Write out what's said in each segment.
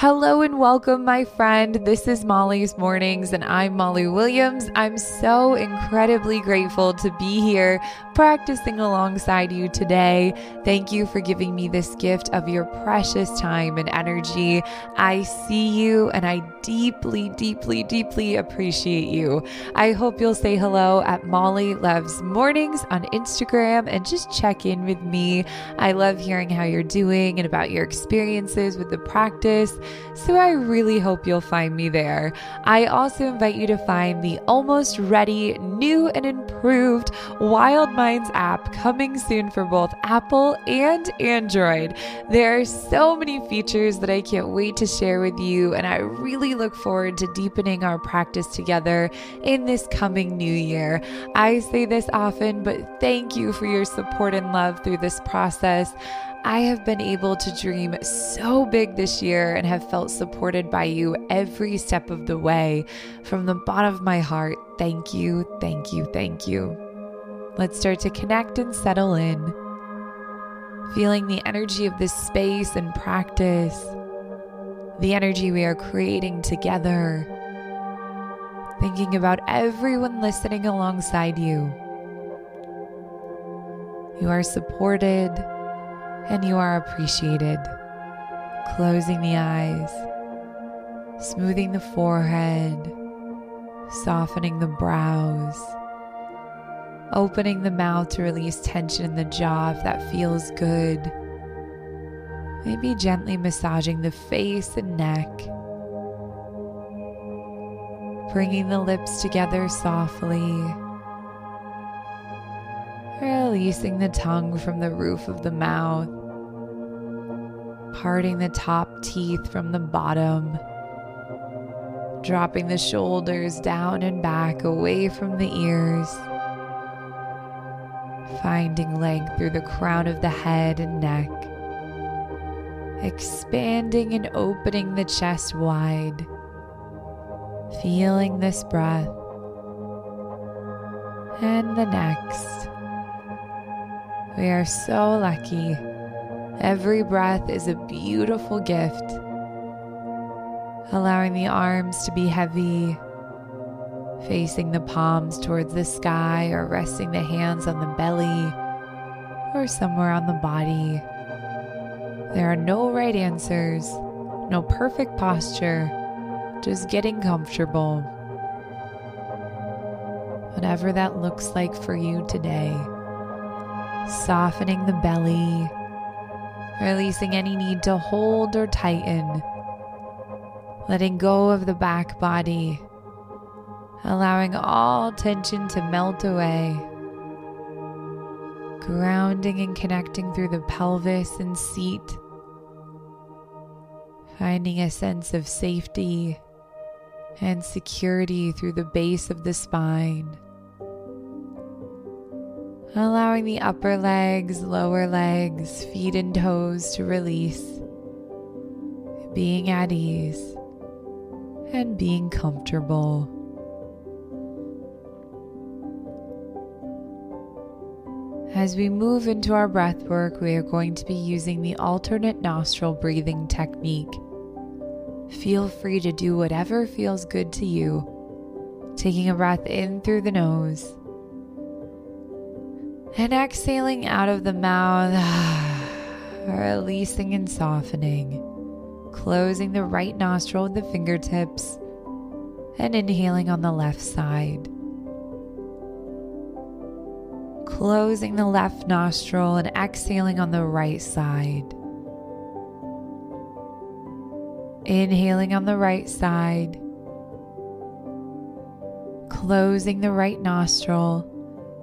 Hello and welcome, my friend. This is Molly's Mornings, and I'm Molly Williams. I'm so incredibly grateful to be here practicing alongside you today. Thank you for giving me this gift of your precious time and energy. I see you, and I deeply, deeply, deeply appreciate you. I hope you'll say hello at Molly Loves Mornings on Instagram and just check in with me. I love hearing how you're doing and about your experiences with the practice. So I really hope you'll find me there. I also invite you to find the almost ready, new, and improved Wild Minds app coming soon for both Apple and Android. There are so many features that I can't wait to share with you, and I really look forward to deepening our practice together in this coming new year. I say this often, but thank you for your support and love through this process. I have been able to dream so big this year and have felt supported by you every step of the way. From the bottom of my heart, thank you, thank you, thank you. Let's start to connect and settle in, feeling the energy of this space and practice, the energy we are creating together, thinking about everyone listening alongside you. You are supported and you are appreciated. Closing the eyes, smoothing the forehead, softening the brows, opening the mouth to release tension in the jaw if that feels good. Maybe gently massaging the face and neck. Bringing the lips together softly releasing the tongue from the roof of the mouth, parting the top teeth from the bottom, dropping the shoulders down and back away from the ears, finding length through the crown of the head and neck, expanding and opening the chest wide, feeling this breath. And the next. We are so lucky. Every breath is a beautiful gift. Allowing the arms to be heavy, facing the palms towards the sky, or resting the hands on the belly or somewhere on the body. There are no right answers, no perfect posture, just getting comfortable. Whatever that looks like for you today softening the belly, releasing any need to hold or tighten, letting go of the back body, allowing all tension to melt away, grounding and connecting through the pelvis and seat, finding a sense of safety and security through the base of the spine allowing the upper legs, lower legs, feet, and toes to release, being at ease and being comfortable. As we move into our breath work, we are going to be using the alternate nostril breathing technique. Feel free to do whatever feels good to you, taking a breath in through the nose and exhaling out of the mouth, releasing and softening. Closing the right nostril with the fingertips and inhaling on the left side. Closing the left nostril and exhaling on the right side. Inhaling on the right side. Closing the right nostril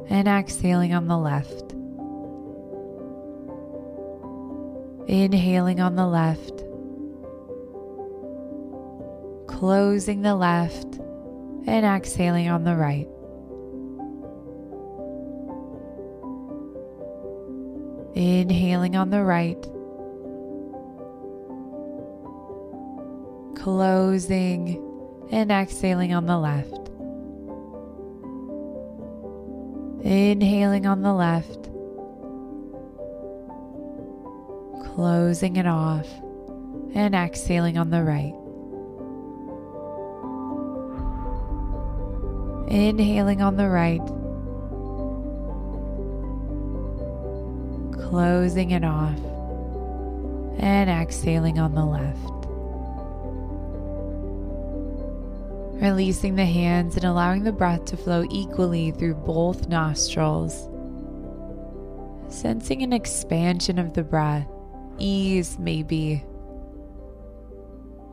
and exhaling on the left. Inhaling on the left, closing the left, and exhaling on the right. Inhaling on the right, closing and exhaling on the left. Inhaling on the left, closing it off, and exhaling on the right. Inhaling on the right, closing it off, and exhaling on the left. Releasing the hands and allowing the breath to flow equally through both nostrils. Sensing an expansion of the breath, ease maybe.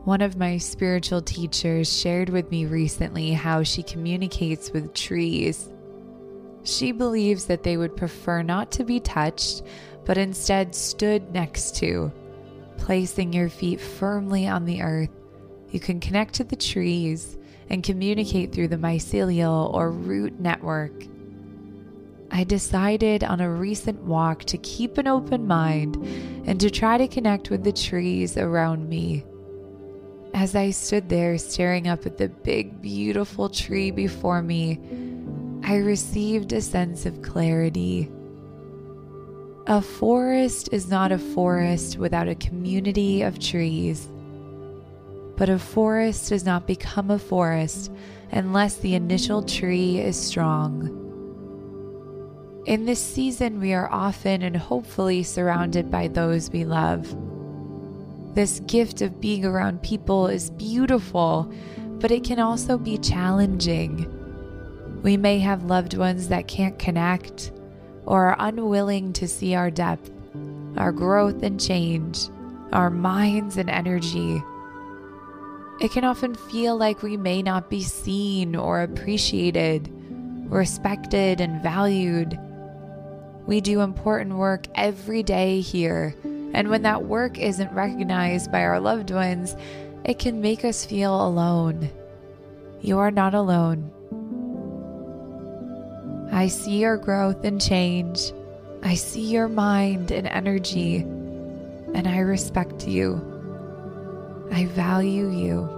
One of my spiritual teachers shared with me recently how she communicates with trees. She believes that they would prefer not to be touched, but instead stood next to. Placing your feet firmly on the earth, you can connect to the trees and communicate through the mycelial or root network. I decided on a recent walk to keep an open mind and to try to connect with the trees around me. As I stood there staring up at the big, beautiful tree before me, I received a sense of clarity. A forest is not a forest without a community of trees. But a forest does not become a forest unless the initial tree is strong. In this season, we are often and hopefully surrounded by those we love. This gift of being around people is beautiful, but it can also be challenging. We may have loved ones that can't connect or are unwilling to see our depth, our growth and change, our minds and energy. It can often feel like we may not be seen or appreciated, respected, and valued. We do important work every day here, and when that work isn't recognized by our loved ones, it can make us feel alone. You are not alone. I see your growth and change. I see your mind and energy, and I respect you. I value you.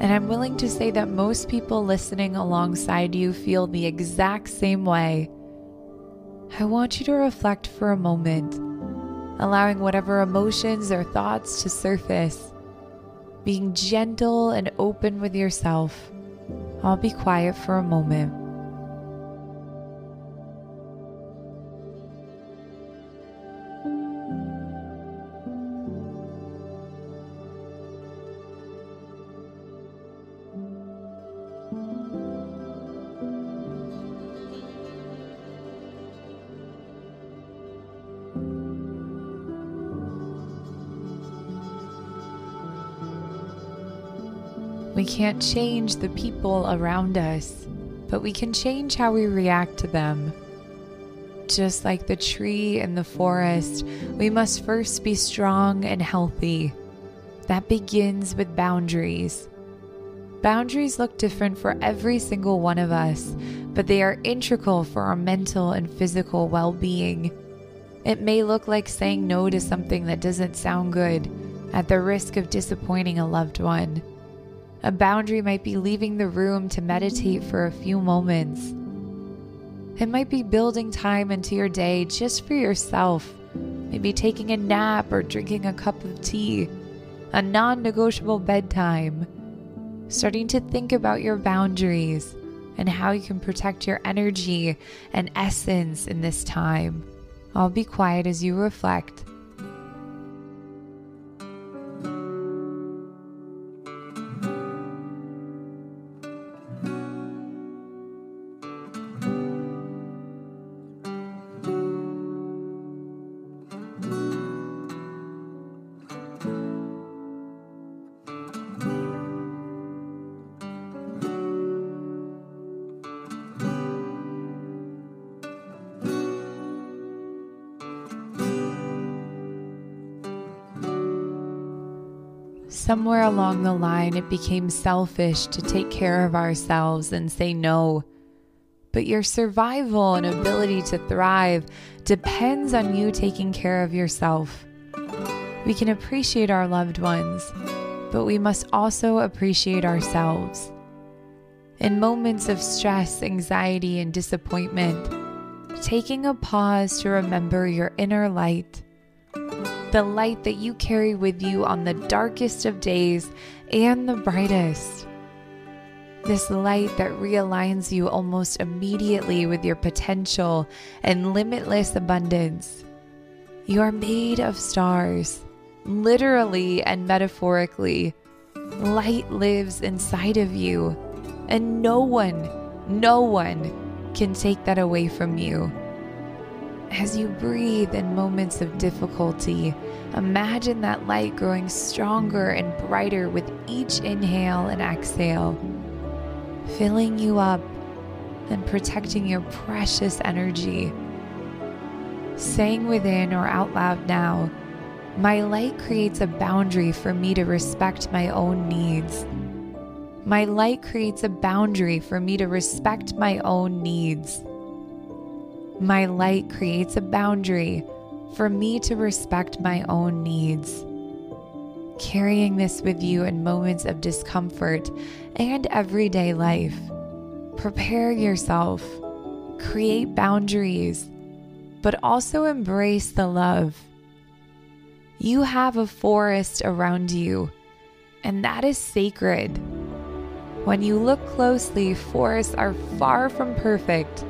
And I'm willing to say that most people listening alongside you feel the exact same way. I want you to reflect for a moment, allowing whatever emotions or thoughts to surface, being gentle and open with yourself. I'll be quiet for a moment. We can't change the people around us, but we can change how we react to them. Just like the tree in the forest, we must first be strong and healthy. That begins with boundaries. Boundaries look different for every single one of us, but they are integral for our mental and physical well being. It may look like saying no to something that doesn't sound good at the risk of disappointing a loved one. A boundary might be leaving the room to meditate for a few moments. It might be building time into your day just for yourself, maybe taking a nap or drinking a cup of tea, a non negotiable bedtime. Starting to think about your boundaries and how you can protect your energy and essence in this time. I'll be quiet as you reflect Somewhere along the line, it became selfish to take care of ourselves and say no. But your survival and ability to thrive depends on you taking care of yourself. We can appreciate our loved ones, but we must also appreciate ourselves. In moments of stress, anxiety, and disappointment, taking a pause to remember your inner light the light that you carry with you on the darkest of days and the brightest. This light that realigns you almost immediately with your potential and limitless abundance. You are made of stars, literally and metaphorically. Light lives inside of you, and no one, no one can take that away from you. As you breathe in moments of difficulty, imagine that light growing stronger and brighter with each inhale and exhale, filling you up and protecting your precious energy. Saying within or out loud now, my light creates a boundary for me to respect my own needs. My light creates a boundary for me to respect my own needs. My light creates a boundary for me to respect my own needs. Carrying this with you in moments of discomfort and everyday life. Prepare yourself, create boundaries, but also embrace the love. You have a forest around you, and that is sacred. When you look closely, forests are far from perfect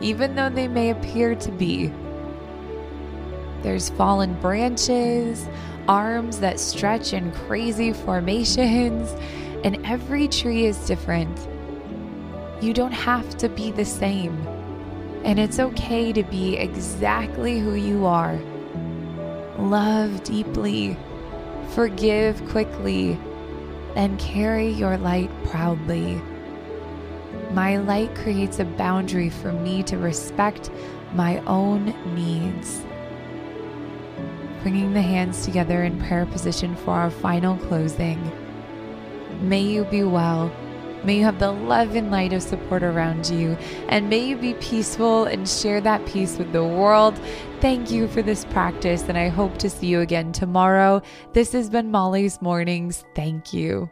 even though they may appear to be. There's fallen branches, arms that stretch in crazy formations, and every tree is different. You don't have to be the same, and it's okay to be exactly who you are. Love deeply, forgive quickly, and carry your light proudly. My light creates a boundary for me to respect my own needs. Bringing the hands together in prayer position for our final closing. May you be well. May you have the love and light of support around you. And may you be peaceful and share that peace with the world. Thank you for this practice, and I hope to see you again tomorrow. This has been Molly's Mornings. Thank you.